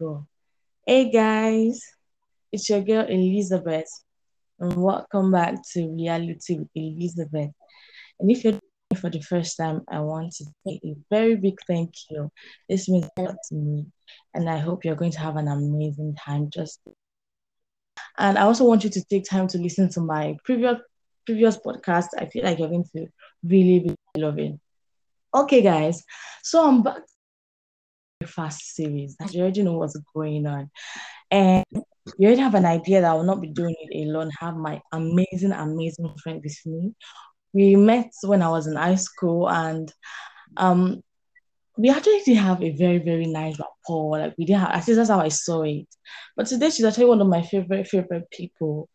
go. Hey guys, it's your girl Elizabeth, and welcome back to Reality with Elizabeth. And if you're for the first time, I want to say a very big thank you. This means a lot to me, and I hope you're going to have an amazing time. Just and I also want you to take time to listen to my previous previous podcast. I feel like you're going to really, be loving. Okay, guys, so I'm back fast series. That you already know what's going on. And you already have an idea that I will not be doing it alone. Have my amazing, amazing friend with me. We met when I was in high school and um we actually did have a very, very nice rapport. Like we didn't have I think that's how I saw it. But today she's actually one of my favorite, favorite people.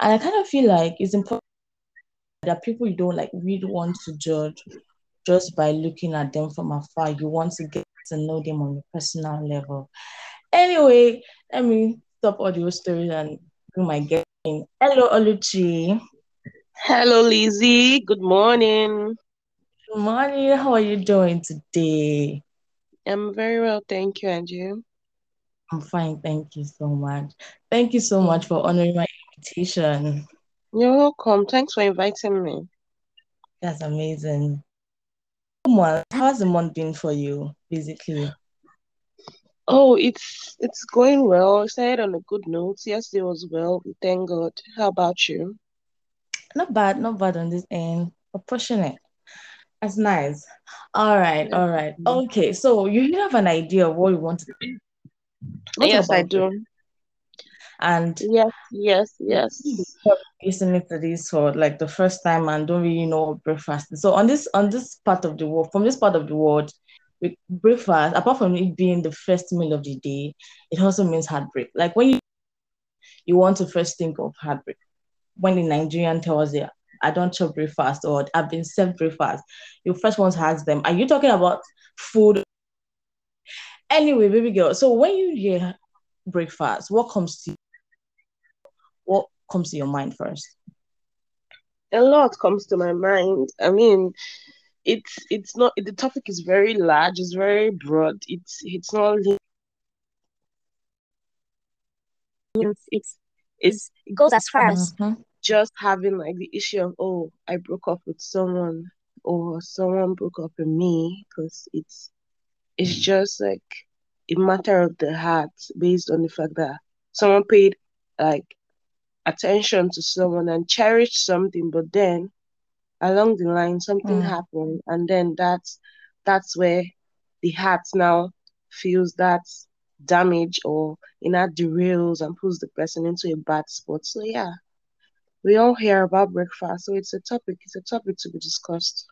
And I kind of feel like it's important that people you don't like really want to judge just by looking at them from afar. You want to get to know them on a personal level. Anyway, let me stop all the stories and bring my guest. Hello, Oluchi. Hello, Lizzie. Good morning. Good morning. How are you doing today? I'm very well, thank you. And you? I'm fine. Thank you so much. Thank you so much for honoring my invitation. You're welcome. Thanks for inviting me. That's amazing. How's the month been for you, basically? Oh, it's it's going well. I started on a good note. Yesterday was well. Thank God. How about you? Not bad, not bad on this end. Proportionate. That's nice. All right, all right. Mm. Okay, so you have an idea of what you want to do. yes, I do. And yes, yes, yes. Listening to this for like the first time and don't really know breakfast. So on this on this part of the world, from this part of the world, with breakfast, apart from it being the first meal of the day, it also means heartbreak. Like when you you want to first think of heartbreak, when the Nigerian tells you, I don't chop breakfast or I've been served breakfast, you first want to ask them, Are you talking about food? Anyway, baby girl, so when you hear breakfast, what comes to you? What comes to your mind first? A lot comes to my mind. I mean, it's it's not the topic is very large, it's very broad. It's it's not it's it's, it's it goes as far as mm-hmm. just having like the issue of oh I broke up with someone or someone broke up with me because it's it's just like a matter of the heart based on the fact that someone paid like attention to someone and cherished something but then along the line something mm. happened and then that's that's where the heart now feels that damage or you know derails and puts the person into a bad spot. So yeah we all hear about breakfast so it's a topic it's a topic to be discussed.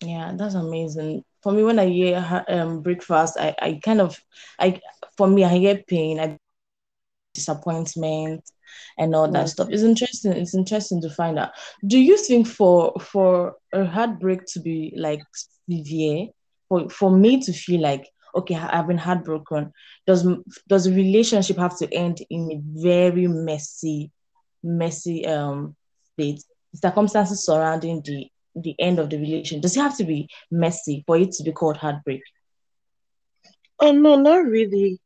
Yeah that's amazing. For me when i hear um breakfast i i kind of i for me i get pain i disappointment and all that stuff. It's interesting. It's interesting to find out. Do you think for for a heartbreak to be like severe, for for me to feel like okay, I've been heartbroken, does does a relationship have to end in a very messy, messy um state? Circumstances surrounding the the end of the relation does it have to be messy for it to be called heartbreak? Oh no, not really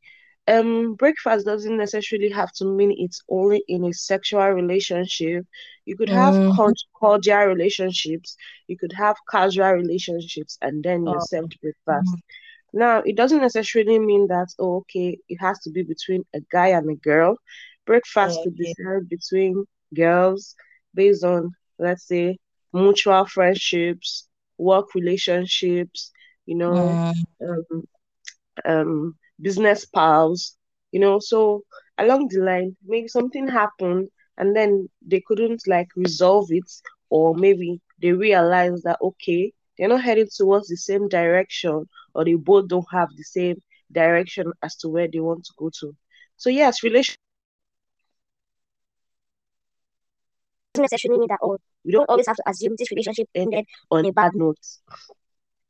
um breakfast doesn't necessarily have to mean it's only in a sexual relationship you could have mm. cordial relationships you could have casual relationships and then you oh. served breakfast mm. now it doesn't necessarily mean that oh, okay it has to be between a guy and a girl breakfast could be served between girls based on let's say mutual friendships work relationships you know mm. um, um business pals, you know. So along the line, maybe something happened and then they couldn't like resolve it, or maybe they realized that okay, they're not heading towards the same direction, or they both don't have the same direction as to where they want to go to. So yes, relation necessarily mean that oh, we don't always have to assume this relationship ended on a bad note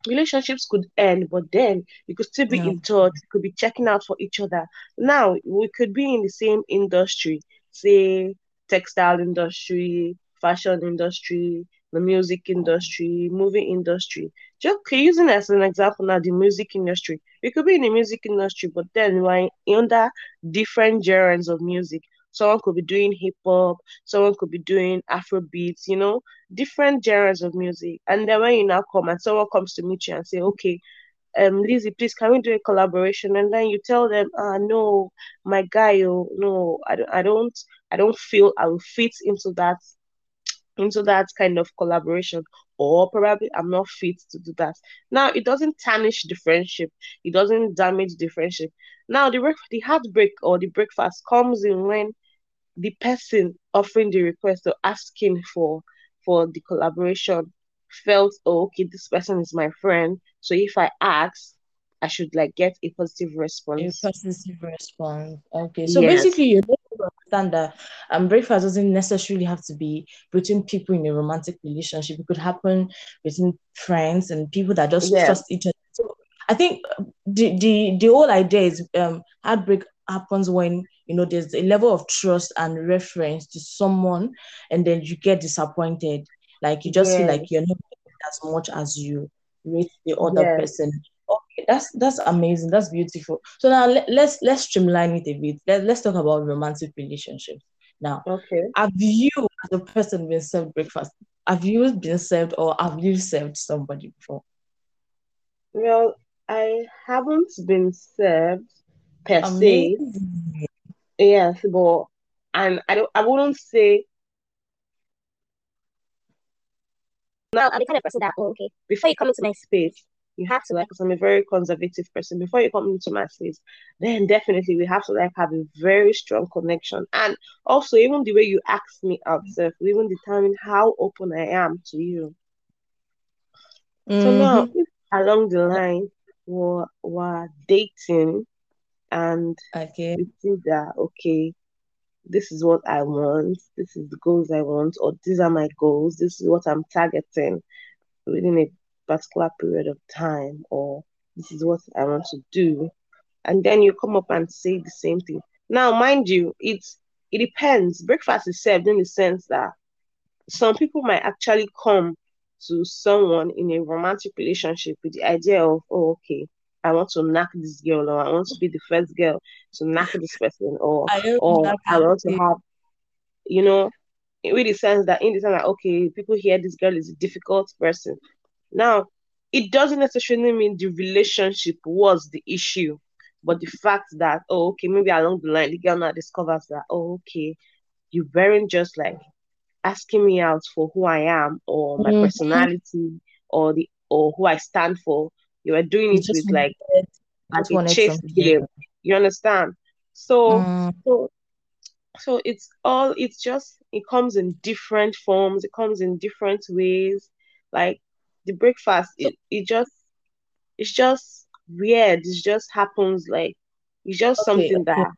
relationships could end, but then you could still be yeah. in touch, you could be checking out for each other. Now we could be in the same industry, say textile industry, fashion industry, the music industry, movie industry. Just using as an example now, the music industry. We could be in the music industry, but then we're under different genres of music. Someone could be doing hip hop, someone could be doing Afro beats, you know, different genres of music. And then when you now come and someone comes to meet you and say, okay, um, Lizzie, please, can we do a collaboration? And then you tell them, ah, no, my guy, oh, no, I don't, I don't, I don't feel I will fit into that, into that kind of collaboration, or probably I'm not fit to do that. Now, it doesn't tarnish the friendship. It doesn't damage the friendship. Now, the the heartbreak or the breakfast comes in when the person offering the request or asking for for the collaboration felt, oh, okay, this person is my friend. So if I ask, I should like get a positive response. A positive response. Okay. So yes. basically you understand that um breakfast doesn't necessarily have to be between people in a romantic relationship. It could happen between friends and people that just yes. trust each other. So I think the the the whole idea is um heartbreak happens when you know there's a level of trust and reference to someone and then you get disappointed like you just feel like you're not as much as you rate the other person. Okay, that's that's amazing. That's beautiful. So now let, let's let's streamline it a bit. Let, let's talk about romantic relationships. Now, okay. Have you, as a person, been served breakfast? Have you been served, or have you served somebody before? Well, I haven't been served per amazing. se. Yes, but and I don't. I wouldn't say Now, I'm the kind of person that, oh, okay, before you come into my space, you have to like, because I'm a very conservative person. Before you come into my space, then definitely we have to like have a very strong connection. And also, even the way you ask me out, self, will even determine how open I am to you. Mm-hmm. So now, mm-hmm. along the line, we're, we're dating, and okay. we see that okay, this is what I want, this is the goals I want, or these are my goals, this is what I'm targeting within a particular period of time, or this is what I want to do. And then you come up and say the same thing. Now, mind you, it's it depends. Breakfast is served in the sense that some people might actually come to someone in a romantic relationship with the idea of, oh, okay, I want to knock this girl, or I want to be the first girl to knock this person, or I or I want to have, you know, in the sense that in the sense that okay, people hear this girl is a difficult person. Now, it doesn't necessarily mean the relationship was the issue, but the fact that oh okay, maybe along the line the girl now discovers that oh okay, you weren't just like asking me out for who I am or my mm-hmm. personality or the or who I stand for you were doing it with like, like a chase game. You understand? So, mm. so, so it's all. It's just it comes in different forms. It comes in different ways. Like the breakfast, it, it just it's just weird. It just happens. Like it's just okay, something okay. that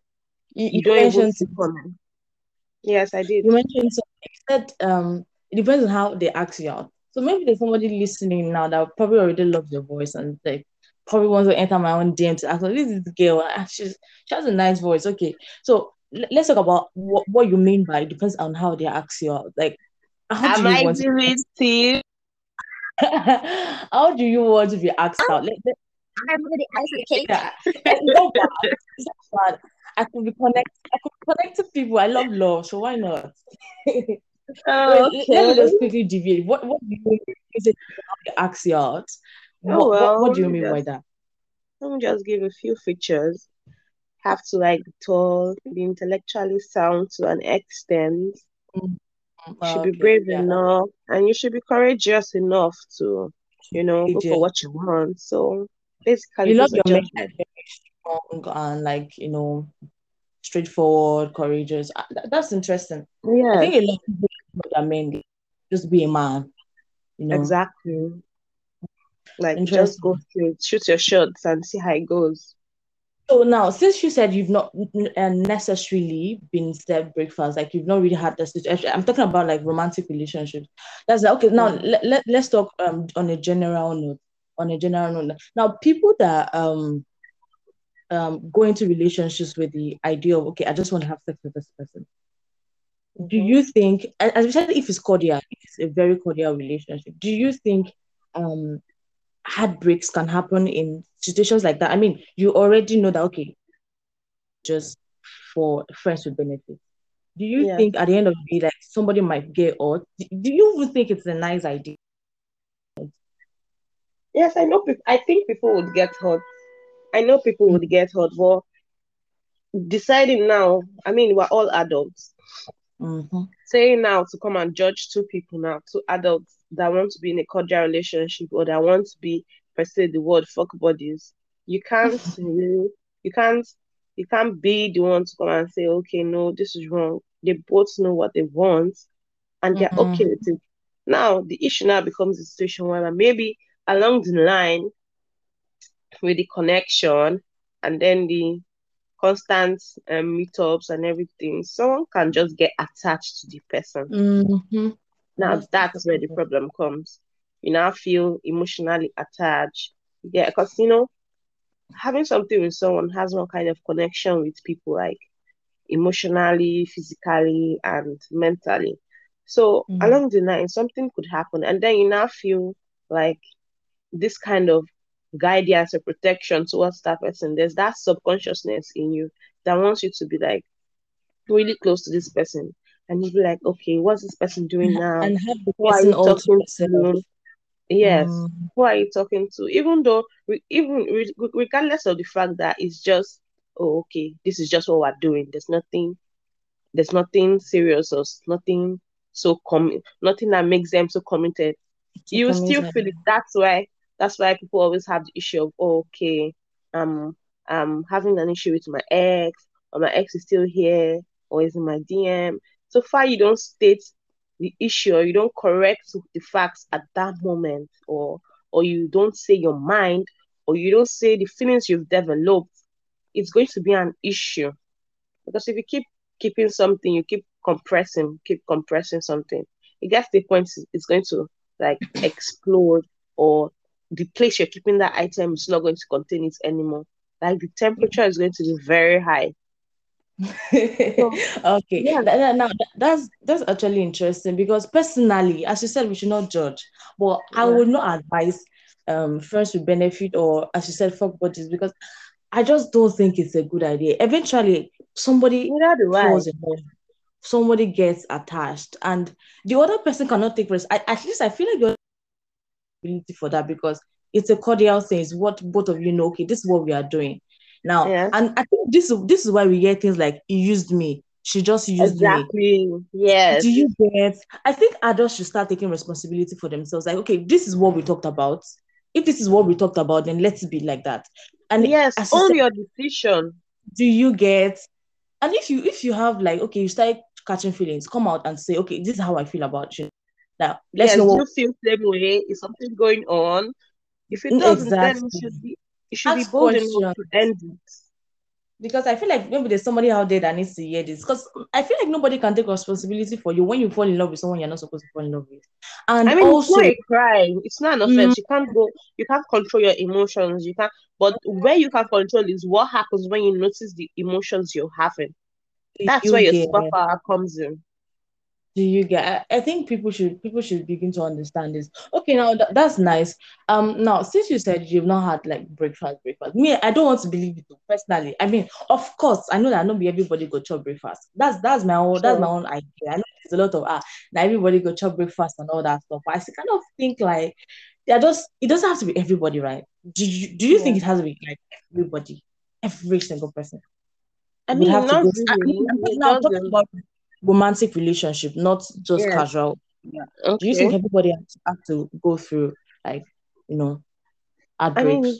you, you, you don't even see coming. Yes, I did. You mentioned so you said um it depends on how they ask you out. So maybe there's somebody listening now that probably already loves your voice and like probably wants to enter my own DM to ask, this is the girl. Ah, she's, she has a nice voice. Okay. So let's talk about what, what you mean by it depends on how they ask you out. Like, how Am do you I want to be How do you want to be asked out? Let, let, I'm really answering yeah. It's not bad. It's not bad. I could be connected. I could connect to people. I love love, so why not? Oh, okay. Let me just quickly deviate. What what do you mean? Is it axiot? What, oh, well, what, what do you mean just, by that? Let me just give a few features. Have to like tall, be intellectually sound to an extent. Mm-hmm. should okay, be brave yeah. enough, and you should be courageous enough to, you know, go for what you want. So basically, you love your men strong and like you know straightforward, courageous. Uh, that's interesting. Yeah, I think a lot of people that men just be a man. You know? Exactly. Like just go shoot your shots and see how it goes. So now, since you said you've not uh, necessarily been served breakfast, like you've not really had the situation, I'm talking about like romantic relationships. That's like, okay. Now mm. let, let, let's talk um on a general note. On a general note, now people that um um, go into relationships with the idea of okay, I just want to have sex with this person. Do you think, as we if it's cordial, if it's a very cordial relationship, do you think um heartbreaks can happen in situations like that? I mean, you already know that okay, just for friends with benefits. Do you yeah. think at the end of the day, like somebody might get hurt? Do you even think it's a nice idea? Yes, I know. I think people would get hurt. I know people would get hurt, but deciding now, I mean, we're all adults. Mm-hmm. Saying now to come and judge two people now, two adults that want to be in a cordial relationship or that want to be, per se, the word fuck buddies. You can't really, you can't, you can't be the one to come and say, okay, no, this is wrong. They both know what they want, and they're mm-hmm. okay with it. Now the issue now becomes a situation where maybe along the line with the connection and then the constant um, meetups and everything, someone can just get attached to the person. Mm-hmm. Now that's where the problem comes. You now feel emotionally attached. Yeah, because you know, having something with someone has one kind of connection with people, like emotionally, physically, and mentally. So mm-hmm. along the line, something could happen, and then you now feel like this kind of guidance or protection towards that person. There's that subconsciousness in you that wants you to be like really close to this person. And you be like, okay, what's this person doing now? And have the person talking to? Yes, mm. who are you talking to? Even though, even regardless of the fact that it's just, oh, okay, this is just what we're doing. There's nothing, there's nothing serious or nothing so com, nothing that makes them so committed. you still feel it. That's why that's why people always have the issue of, oh, okay, um, I'm having an issue with my ex, or my ex is still here, or is in my DM. So far, you don't state the issue, or you don't correct the facts at that moment, or or you don't say your mind, or you don't say the feelings you've developed. It's going to be an issue because if you keep keeping something, you keep compressing, keep compressing something, it gets the point it's going to like explode or the place you're keeping that item is not going to contain it anymore. Like the temperature is going to be very high. so, okay, yeah. That, now that's that's actually interesting because personally, as you said, we should not judge, but yeah. I would not advise um friends with benefit or as you said, fuck buddies because I just don't think it's a good idea. Eventually, somebody falls in love, somebody gets attached, and the other person cannot take risk. I, at least I feel like responsibility for that because it's a cordial thing. It's what both of you know. Okay, this is what we are doing now, and I think this is this is why we get things like "he used me." She just used exactly. me. Yes. Do you get? I think adults should start taking responsibility for themselves. Like, okay, this is what we talked about. If this is what we talked about, then let's be like that. And yes, own your decision. Do you get? And if you if you have like okay, you start catching feelings, come out and say, okay, this is how I feel about you. Now, let's yes, know. you feel same way. Is something going on? If it doesn't, exactly. then it should be it should Ask be bold enough to end it. Because I feel like maybe there's somebody out there that needs to hear this. Because I feel like nobody can take responsibility for you when you fall in love with someone you're not supposed to fall in love with. And I mean, also, it's not a crime. It's not an offense. Mm, you can't go. You can't control your emotions. You can't. But where you can control is what happens when you notice the emotions you're having. That's where your superpower comes in do you get I, I think people should people should begin to understand this. Okay now th- that's nice. Um now since you said you've not had like breakfast breakfast me i don't want to believe it personally. I mean of course i know that not be everybody go chop breakfast. That's that's my own sure. that's my own idea. I know there's a lot of ah now everybody go chop breakfast and all that stuff but i kind of think like they're just it doesn't have to be everybody right? Do you do you yeah. think it has to be like everybody? Every single person? I mean, not really. I mean, now, talking about romantic relationship, not just yeah. casual. Yeah. Okay. Do you think everybody has, has to go through like you know? I mean,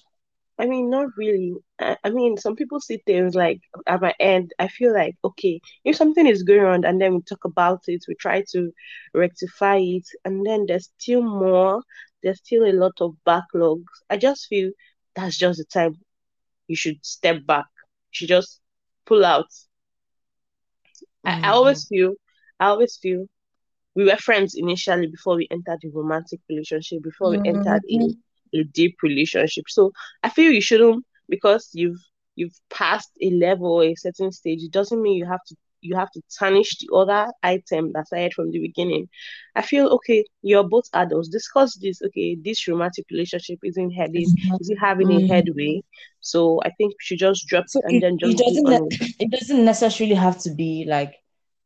I mean, not really. I, I, mean, some people see things like at my end. I feel like okay, if something is going on, and then we talk about it, we try to rectify it, and then there's still more. There's still a lot of backlogs. I just feel that's just the time you should step back. You should just pull out I, I always feel, I always feel we were friends initially before we entered a romantic relationship, before we mm-hmm. entered in a deep relationship. So I feel you shouldn't because you've you've passed a level or a certain stage. It doesn't mean you have to you have to tarnish the other item that started from the beginning. I feel okay, you're both adults. Discuss this. Okay, this romantic relationship isn't heading, is it having mm. a headway? So I think we should just drop so it and then just it doesn't ne- it doesn't necessarily have to be like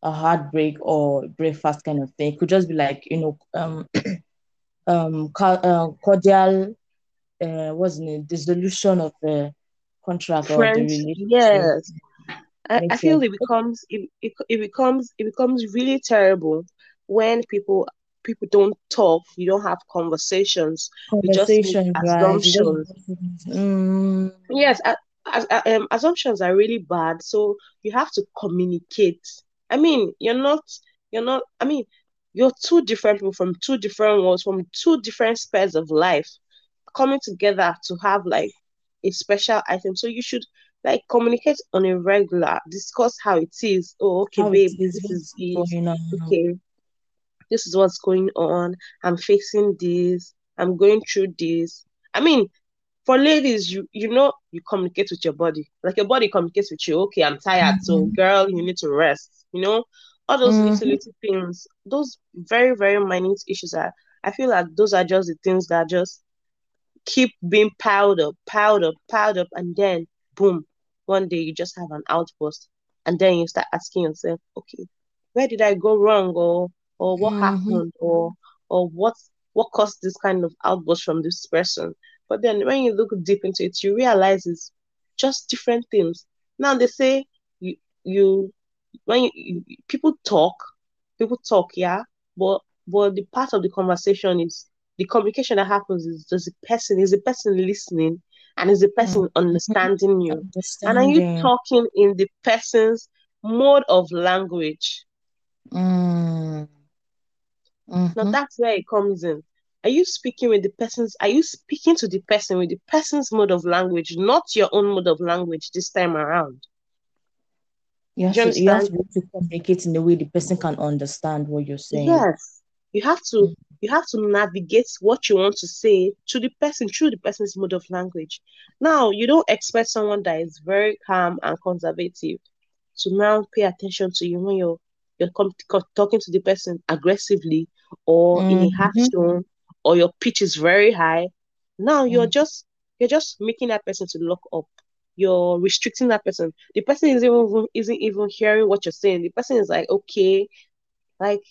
a heartbreak or breakfast kind of thing. It could just be like, you know, um um uh, cordial uh what's it dissolution of the contract Friends, or the relationship. Yes. I, I feel it becomes it, it, it becomes it becomes really terrible when people people don't talk, you don't have conversations, conversations, right. assumptions. Mm. Yes, as, um, assumptions are really bad. So you have to communicate. I mean, you're not, you're not. I mean, you're two different people from two different worlds, from two different spheres of life, coming together to have like a special item. So you should like communicate on a regular, discuss how it is. Oh, okay, how babe, this is it. Okay, this is what's going on. I'm facing this. I'm going through this. I mean, for ladies, you you know you communicate with your body. Like your body communicates with you. Okay, I'm tired. Mm-hmm. So girl, you need to rest. You know, all those mm-hmm. little little things, those very, very minute issues are I feel like those are just the things that just keep being piled up, piled up, piled up, and then boom, one day you just have an outburst, and then you start asking yourself, okay, where did I go wrong, or or what mm-hmm. happened, or or what what caused this kind of outburst from this person? But then when you look deep into it, you realize it's just different things. Now they say you you when you, you, people talk, people talk, yeah, but but the part of the conversation is the communication that happens is does the person is the person listening and is the person mm. understanding you understanding. and are you talking in the person's mode of language mm. mm-hmm. now that's where it comes in are you speaking with the person's are you speaking to the person with the person's mode of language not your own mode of language this time around you have, to, you have to communicate in a way the person can understand what you're saying yes you have to mm you have to navigate what you want to say to the person through the person's mode of language. Now, you don't expect someone that is very calm and conservative to now pay attention to you when you're you're talking to the person aggressively or mm-hmm. in a harsh mm-hmm. tone or your pitch is very high. Now you're mm-hmm. just you're just making that person to lock up. You're restricting that person. The person isn't even isn't even hearing what you're saying. The person is like, okay, like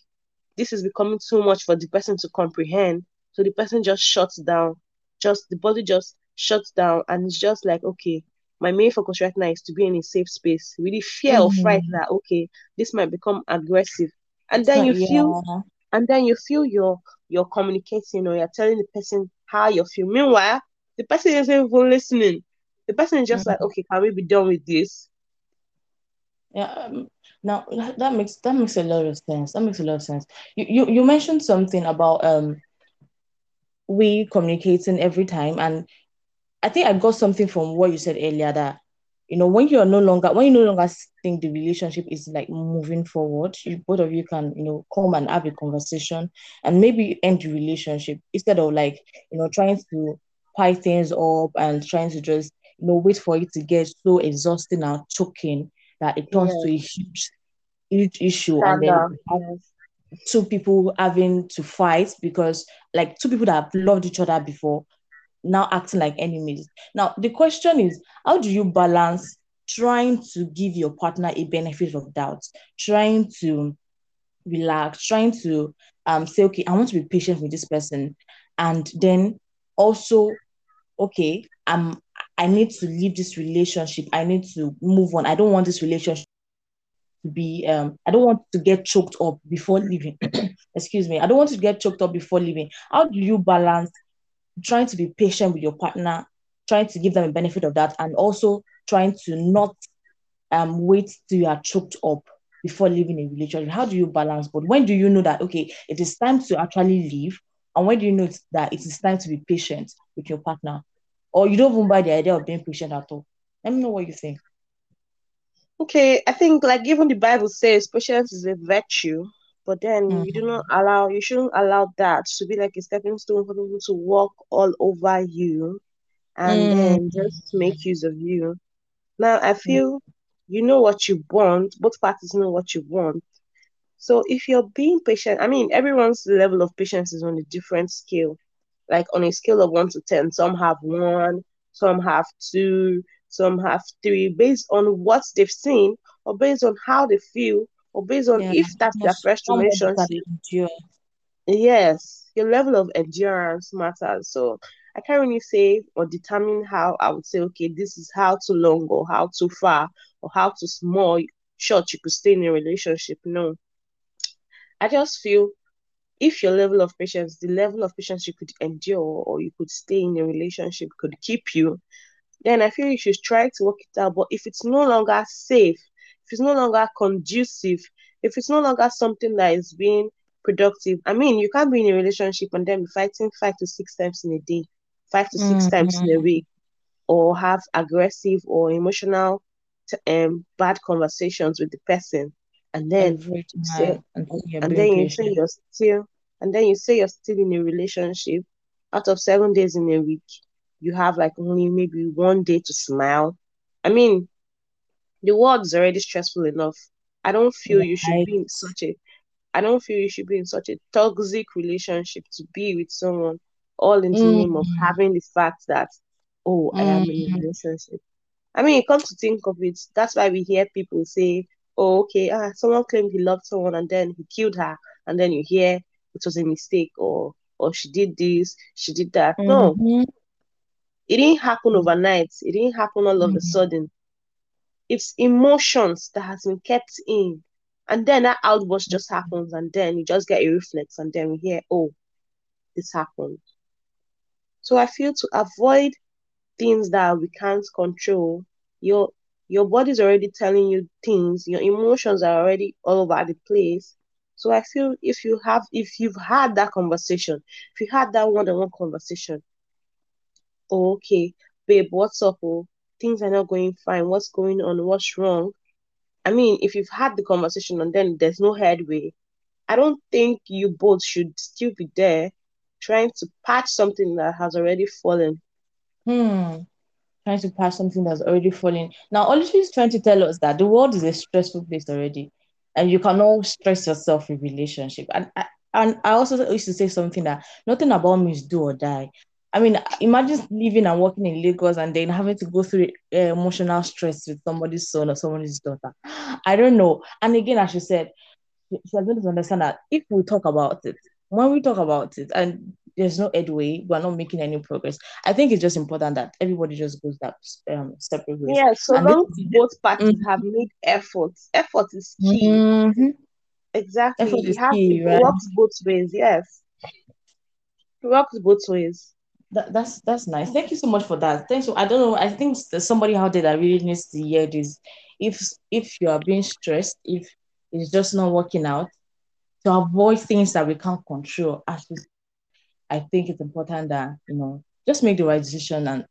this is becoming too much for the person to comprehend. So the person just shuts down. Just the body just shuts down and it's just like, okay, my main focus right now is to be in a safe space. Really fear mm-hmm. or fright that okay, this might become aggressive. And then you feel and then you feel you're you're communicating or you're telling the person how you feel. Meanwhile, the person isn't even listening. The person is just mm-hmm. like, okay, can we be done with this? Yeah, um, now that makes that makes a lot of sense. That makes a lot of sense. You you, you mentioned something about um we communicating every time, and I think I got something from what you said earlier that you know when you're no longer when you no longer think the relationship is like moving forward, you both of you can you know come and have a conversation and maybe end the relationship instead of like you know trying to pile things up and trying to just you know wait for it to get so exhausting and choking that it turns yes. to a huge, huge issue, and then yes. two people having to fight because, like, two people that have loved each other before now acting like enemies. Now, the question is, how do you balance trying to give your partner a benefit of doubt, trying to relax, trying to um say, okay, I want to be patient with this person, and then also, okay, I'm I need to leave this relationship. I need to move on. I don't want this relationship to be um I don't want to get choked up before leaving. Excuse me. I don't want to get choked up before leaving. How do you balance trying to be patient with your partner, trying to give them a benefit of that, and also trying to not um wait till you are choked up before leaving a relationship? How do you balance But When do you know that okay, it is time to actually leave? And when do you know that it is time to be patient with your partner? Or you don't even buy the idea of being patient at all. Let me know what you think. Okay, I think like even the Bible says patience is a virtue, but then mm-hmm. you do not mm-hmm. allow you shouldn't allow that to be like a stepping stone for people to walk all over you and mm-hmm. then just make use of you. Now I feel mm-hmm. you know what you want, both parties know what you want. So if you're being patient, I mean, everyone's level of patience is on a different scale. Like on a scale of one to 10, some have one, some have two, some have three, based on what they've seen or based on how they feel or based on yeah, if that's their first relationship. Yes, your level of endurance matters. So I can't really say or determine how I would say, okay, this is how too long or how too far or how too small, short you could stay in a relationship. No. I just feel if your level of patience, the level of patience you could endure or you could stay in a relationship could keep you, then I feel you should try to work it out. But if it's no longer safe, if it's no longer conducive, if it's no longer something that is being productive, I mean, you can't be in a relationship and then be fighting five to six times in a day five to 6 mm-hmm. times in a week or have aggressive or emotional um, bad conversations with the person and then you say, and then, and then you say you're still and then you say you're still in a relationship out of seven days in a week you have like only maybe one day to smile i mean the world is already stressful enough i don't feel right. you should be in such a i don't feel you should be in such a toxic relationship to be with someone all in the mm. name of mm. having the fact that, oh, I am in a mm. relationship. I mean, it comes to think of it, that's why we hear people say, oh, okay, ah, someone claimed he loved someone and then he killed her, and then you hear it was a mistake or or she did this, she did that. Mm-hmm. No, it didn't happen overnight. It didn't happen all mm-hmm. of a mm-hmm. sudden. It's emotions that has been kept in, and then that outburst just happens, and then you just get a reflex, and then we hear, oh, this happened. So I feel to avoid things that we can't control, your your body's already telling you things, your emotions are already all over the place. So I feel if you have if you've had that conversation, if you had that one-on-one conversation, oh, okay, babe, what's up? Oh, things are not going fine. What's going on? What's wrong? I mean, if you've had the conversation and then there's no headway, I don't think you both should still be there trying to patch something that has already fallen. Hmm. Trying to patch something that's already fallen. Now, Oluchi is trying to tell us that the world is a stressful place already, and you cannot stress yourself in relationship. And I, and I also used to say something that nothing about me is do or die. I mean, imagine living and working in Lagos and then having to go through uh, emotional stress with somebody's son or somebody's daughter. I don't know. And again, as you said, she's going to understand that if we talk about it, when we talk about it and there's no headway, we're not making any progress. I think it's just important that everybody just goes that um, separate ways. Yeah, so and long this, both parties mm-hmm. have made efforts. Effort is key. Mm-hmm. Exactly. Effort is key, it right? works both ways. Yes, it works both ways. That, that's that's nice. Thank you so much for that. Thanks. I don't know. I think there's somebody out there that really needs to hear this. If if you are being stressed, if it's just not working out, to avoid things that we can't control, I think it's important that you know just make the right decision and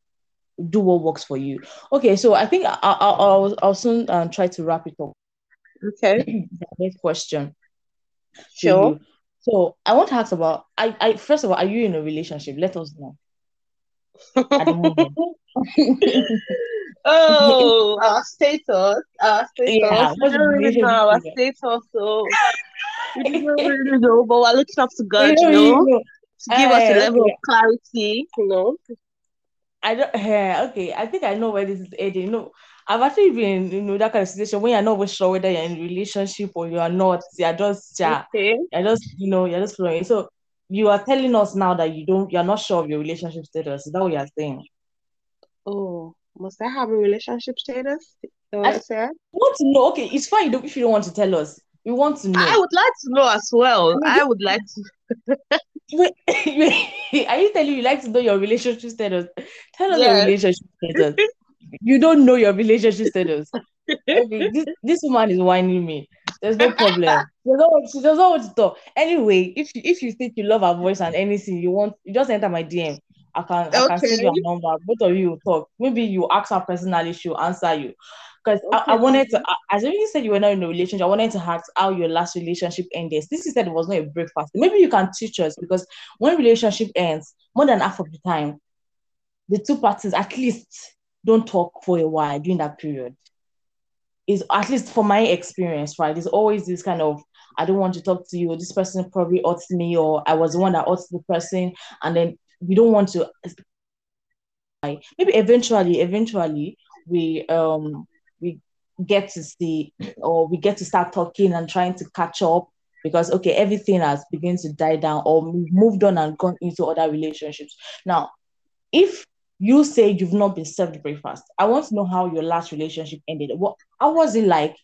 do what works for you. Okay, so I think I, I, I'll, I'll soon um, try to wrap it up. Okay. next question. Sure. So I want to ask about I, I first of all, are you in a relationship? Let us know. oh, our status, our status. Yeah, we don't really know our status, so we don't really know, but we're looking up to God, you know, to give uh, us a level okay. of clarity, you know. I don't. Yeah, okay. I think I know where this is heading. You know, I've actually been you know that kind of situation when you're not sure whether you're in a relationship or you are not. You're just yeah, okay. you're just you know you're just flowing. So you are telling us now that you don't you're not sure of your relationship status. Is that what you're saying? Oh, must I have a relationship status? I, I want to know. Okay, it's fine if you don't want to tell us. We want to know. I would like to know as well. I would like to. Wait, are you telling you like to know your relationship status? Tell us yes. your relationship status. you don't know your relationship status. Okay, this, this woman is whining me. There's no problem. She doesn't, want, she doesn't want to talk. Anyway, if you, if you think you love her voice and anything you want, you just enter my DM. I can okay. I can send you your number. Both of you talk. Maybe you ask her personally, she'll answer you. Because okay. I, I, wanted to, as you said you were not in a relationship, I wanted to ask how your last relationship ended. This is said it was not a breakfast. Maybe you can teach us because when relationship ends, more than half of the time, the two parties at least don't talk for a while during that period. is at least for my experience, right? There's always this kind of I don't want to talk to you. This person probably ought me, or I was the one that ought the person, and then we don't want to. Maybe eventually, eventually, we um we get to see or we get to start talking and trying to catch up because okay everything has begun to die down or moved on and gone into other relationships. Now if you say you've not been served breakfast i want to know how your last relationship ended. What how was it like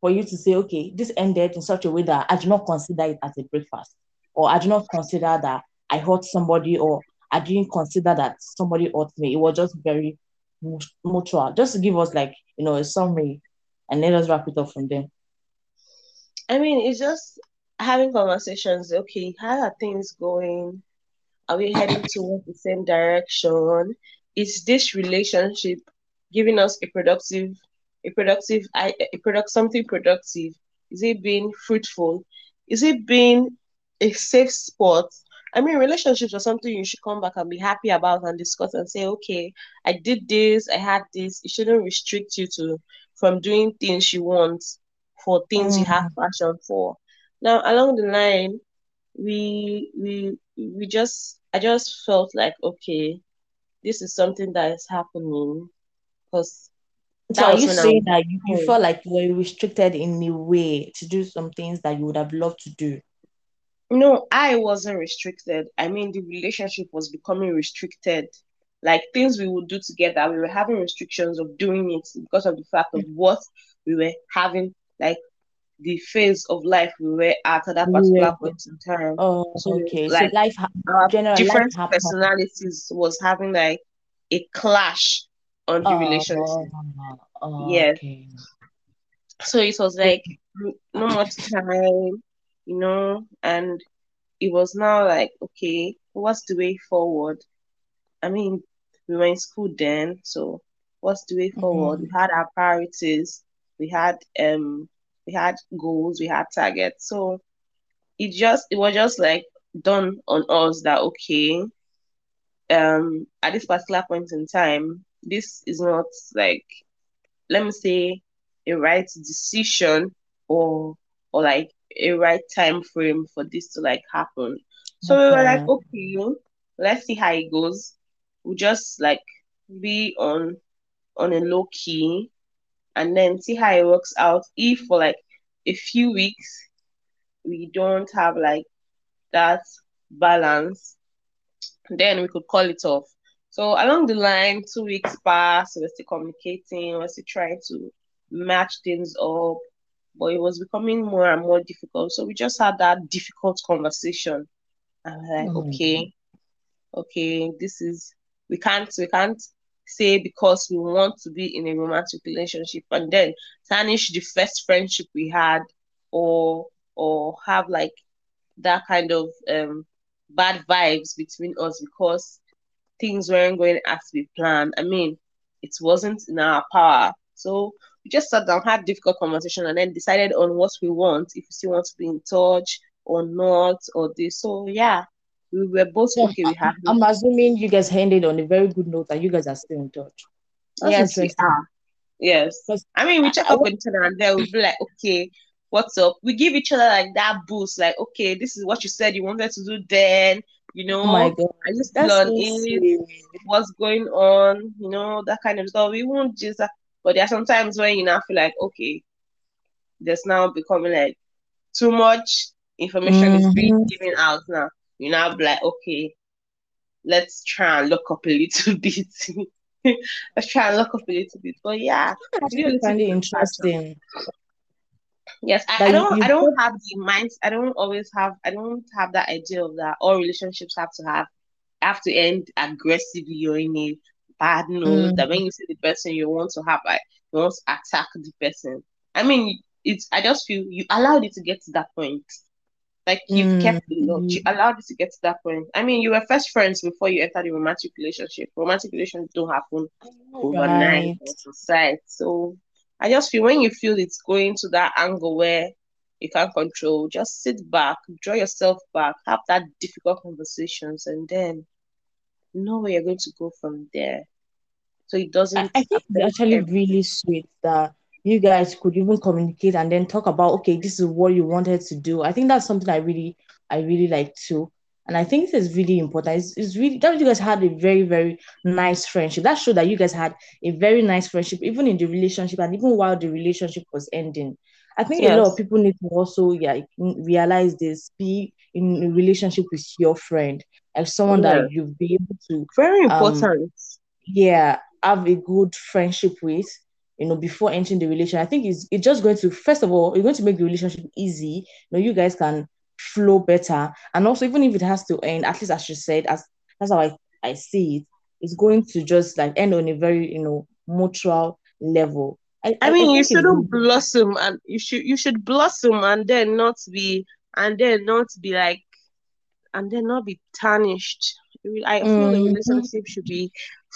for you to say okay this ended in such a way that i do not consider it as a breakfast? Or i do not consider that i hurt somebody or i didn't consider that somebody hurt me. It was just very mutual just to give us like you know a summary and let us wrap it up from there I mean, it's just having conversations. Okay, how are things going? Are we heading towards the same direction? Is this relationship giving us a productive, a productive, a product something productive? Is it being fruitful? Is it being a safe spot? I mean, relationships are something you should come back and be happy about and discuss and say, okay, I did this, I had this. It shouldn't restrict you to from doing things you want for things mm. you have passion for. Now, along the line, we we we just I just felt like okay, this is something that is happening because. So are you saying that you, you felt like you were restricted in a way to do some things that you would have loved to do? No, I wasn't restricted. I mean, the relationship was becoming restricted. Like things we would do together, we were having restrictions of doing it because of the fact of what we were having like the phase of life we were at at that particular yeah. point in time. Oh, so, okay. Like, so life, our different life personalities was having like a clash on the oh, relationship. Oh, yes. Okay. So it was like no much time, you know, and it was now like, okay, what's the way forward? I mean, we were in school then, so what's the way forward? Mm-hmm. We had our priorities. We had um we had goals, we had targets. So it just it was just like done on us that okay, um, at this particular point in time, this is not like let me say a right decision or or like a right time frame for this to like happen. So okay. we were like, okay, let's see how it goes. We'll just like be on on a low key and then see how it works out. If for like a few weeks we don't have like that balance, then we could call it off. So along the line, two weeks pass, we're still communicating, we're still trying to match things up, but it was becoming more and more difficult. So we just had that difficult conversation. And we're like, mm. okay, okay, this is we can't we can't say because we want to be in a romantic relationship and then tarnish the first friendship we had or or have like that kind of um bad vibes between us because things weren't going as we planned. I mean, it wasn't in our power. So we just sat down, had difficult conversation, and then decided on what we want, if we still want to be in touch or not, or this. So yeah, we were both okay We have. I'm assuming you guys ended on a very good note and you guys are still in touch. That's yes, we are. Yes. I mean, we check up with each other and then we'll be like, okay, what's up? We give each other like that boost, like, okay, this is what you said you wanted to do then. You oh know, oh my God. I just learn so what's going on, you know, that kind of stuff. We won't just, but there are sometimes when you now feel like, okay, there's now becoming like too much information mm-hmm. is being given out now you now be like, okay, let's try and look up a little bit. let's try and look up a little bit. But yeah, really interesting. Yes, I, I don't. I don't have the mind. I don't always have. I don't have that idea of that. All relationships have to have have to end aggressively or in a bad news Mm. That when you see the person you want to have, like you want to attack the person. I mean, it's. I just feel you allowed it to get to that point. Like you've mm. kept the love, you allowed it to get to that point. I mean, you were first friends before you entered the romantic relationship. Romantic relations don't happen overnight right. So I just feel when you feel it's going to that angle where you can't control, just sit back, draw yourself back, have that difficult conversations, and then know where you're going to go from there. So it doesn't. I, I think it's actually really sweet that you guys could even communicate and then talk about okay this is what you wanted to do i think that's something i really i really like too and i think this is really important it's, it's really that you guys had a very very nice friendship that showed that you guys had a very nice friendship even in the relationship and even while the relationship was ending i think yes. a lot of people need to also yeah realize this be in a relationship with your friend as someone yeah. that you'll be able to very um, important um, yeah have a good friendship with you know, before entering the relation. I think it's it's just going to first of all, it's going to make the relationship easy. You know, you guys can flow better. And also, even if it has to end, at least as you said, as that's how I, I see it, it's going to just like end on a very, you know, mutual level. I, I mean, I you shouldn't blossom and you should you should blossom and then not be and then not be like and then not be tarnished. I feel mm-hmm. the relationship should be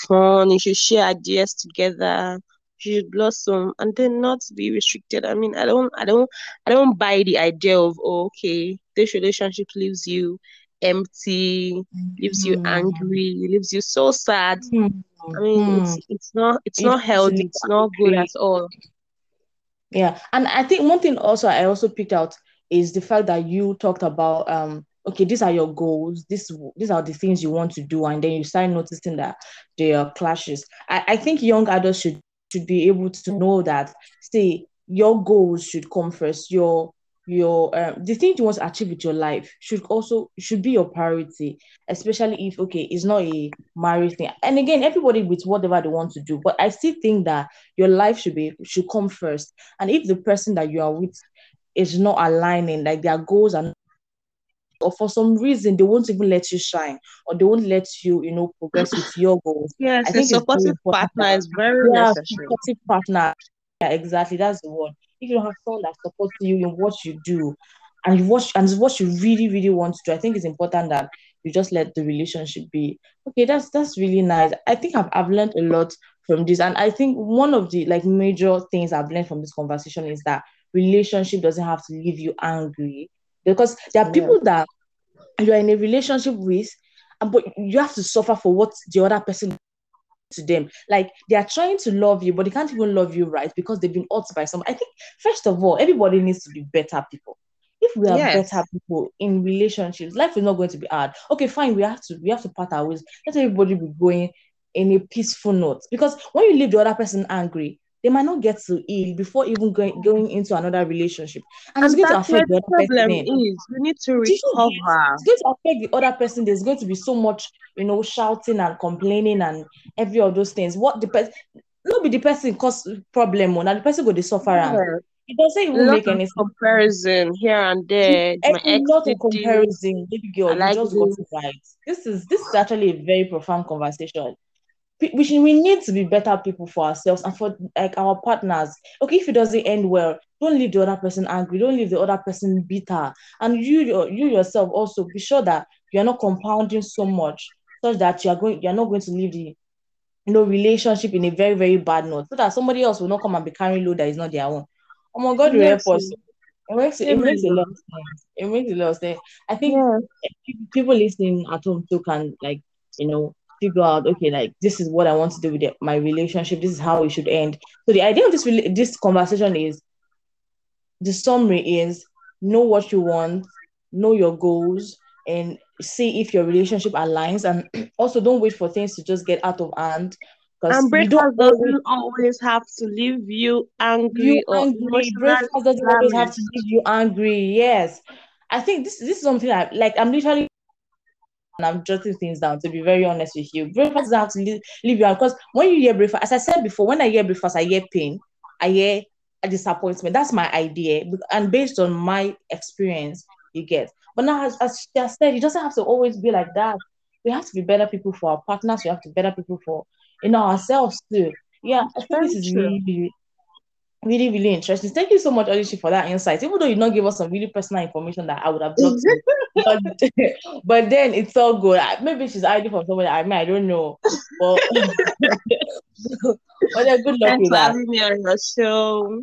fun. You should share ideas together You should blossom and then not be restricted. I mean, I don't, I don't, I don't buy the idea of oh, okay, this relationship leaves you empty, leaves you mm-hmm. angry, leaves you so sad. Mm-hmm. I mean, it's it's not it's, it's not healthy. It's not good at all. Yeah, and I think one thing also I also picked out is the fact that you talked about um okay these are your goals this these are the things you want to do and then you start noticing that there are clashes. I, I think young adults should should be able to know that say your goals should come first your your um, the thing you want to achieve with your life should also should be your priority especially if okay it's not a marriage thing. And again everybody with whatever they want to do but i still think that your life should be should come first. And if the person that you are with is not aligning like their goals are or for some reason they won't even let you shine or they won't let you you know progress with your goals. Yes I think a supportive partner is very yeah, necessary. supportive partner. Yeah exactly that's the one. If you don't have someone that supports you in what you do and you watch and what you really really want to do i think it's important that you just let the relationship be. Okay that's that's really nice. I think i've, I've learned a lot from this and i think one of the like major things i've learned from this conversation is that relationship doesn't have to leave you angry because there are people yeah. that you are in a relationship with, but you have to suffer for what the other person to them. Like they are trying to love you, but they can't even love you right because they've been hurt by some. I think first of all, everybody needs to be better people. If we are yes. better people in relationships, life is not going to be hard. Okay, fine, we have to we have to part our ways. Let everybody be going in a peaceful note. Because when you leave the other person angry, they might not get to heal before even going going into another relationship. And, and it's going to affect the other problem person. Is you need to recover. It's going to affect the other person. There's going to be so much, you know, shouting and complaining and every of those things. What the person not be the person cause problem or now the person go the suffer. Yeah. It doesn't even make any comparison here and there. A lot of comparison, baby girl. Like you just got it right. This is this is actually a very profound conversation we should, we need to be better people for ourselves and for like our partners. Okay, if it doesn't end well, don't leave the other person angry. Don't leave the other person bitter. And you you yourself also be sure that you're not compounding so much such that you're going you're not going to leave the you know relationship in a very very bad note so that somebody else will not come and be carrying load that is not their own. Oh my God, help us. It makes, it makes a lot of sense. It makes a lot of sense. I think yeah. people listening at home too can like you know figure out okay like this is what i want to do with it, my relationship this is how it should end. So the idea of this this conversation is the summary is know what you want know your goals and see if your relationship aligns and also don't wait for things to just get out of hand because and breakfast doesn't always have to leave you angry you or angry. breakfast doesn't always have to leave you angry yes. I think this this is something I like i'm literally and I'm jotting things down to be very honest with you. Breakfast doesn't have to leave, leave you out because when you hear breakfast, as I said before, when I hear breakfast, I hear pain, I hear a disappointment. That's my idea, and based on my experience, you get. But now, as, as has said, it doesn't have to always be like that. We have to be better people for our partners. We have to be better people for you know ourselves too. Yeah, I think this is really, really, really interesting. Thank you so much, Alicia, for that insight. Even though you not give us some really personal information that I would have loved but, but then it's all good. Maybe she's hiding from somebody. I mean, I don't know. But, but yeah, good luck Thanks with that. having me on your show.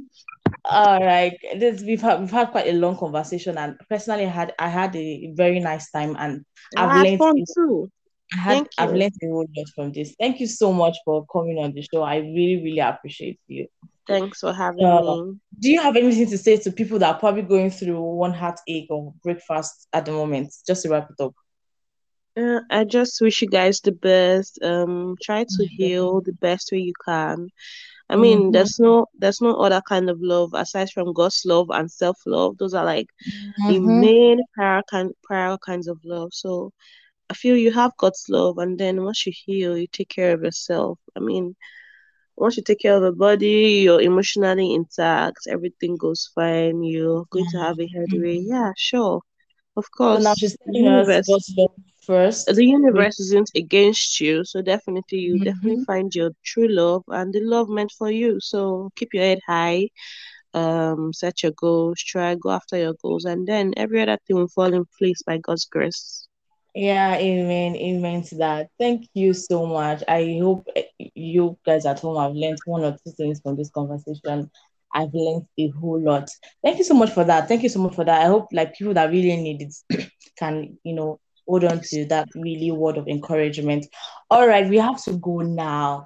All right, this we've had we've had quite a long conversation, and personally, I had I had a very nice time, and I I've learned fun too. I had I've learned a whole lot from this. Thank you so much for coming on the show. I really really appreciate you. Thanks for having uh, me. Do you have anything to say to people that are probably going through one heartache or breakfast at the moment? Just to wrap it up. Uh, I just wish you guys the best. Um, try to mm-hmm. heal the best way you can. I mean, mm-hmm. there's no there's no other kind of love aside from God's love and self love. Those are like mm-hmm. the main prior kind prior kinds of love. So I feel you have God's love, and then once you heal, you take care of yourself. I mean, once you take care of your body, you're emotionally intact, everything goes fine. You're going to have a headway. Mm-hmm. Yeah, sure, of course. So now she's the universe, first. The universe isn't against you, so definitely you mm-hmm. definitely find your true love and the love meant for you. So keep your head high. Um, set your goals, try go after your goals, and then every other thing will fall in place by God's grace. Yeah, amen, amen to that. Thank you so much. I hope eh, you guys at home have learned one or two things from this conversation. I've learned a whole lot. Thank you so much for that. Thank you so much for that. I hope like people that really need it can, you know, hold on to that really word of encouragement. All right, we have to go now.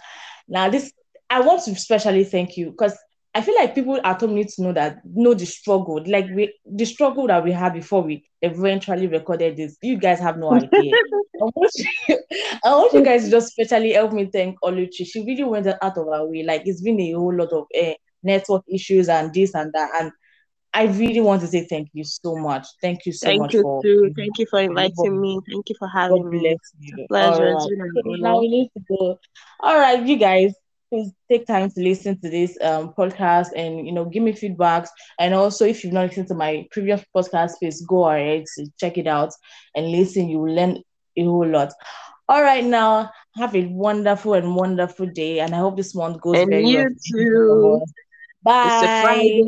Now, this I want to especially thank you because I feel like people at home need to know that know the struggle, like we the struggle that we had before we eventually recorded this. You guys have no idea. I, want you, I want you guys to just especially help me thank Oluchi. She really went out of her way. Like it's been a whole lot of uh, network issues and this and that, and I really want to say thank you so much. Thank you so thank much you for too. Thank you for inviting me. Thank you for having God me. You. pleasure. Right. Now we need to go. All right, you guys, please take time to listen to this um, podcast and you know give me feedbacks. And also, if you've not listened to my previous podcast, please go ahead to check it out and listen. You will learn a whole lot. All right, now have a wonderful and wonderful day, and I hope this month goes and very you well. Too. Bye.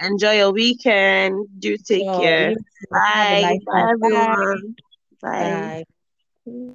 Enjoy your weekend. Do take care. Bye. Nice Bye, everyone. Bye. Bye.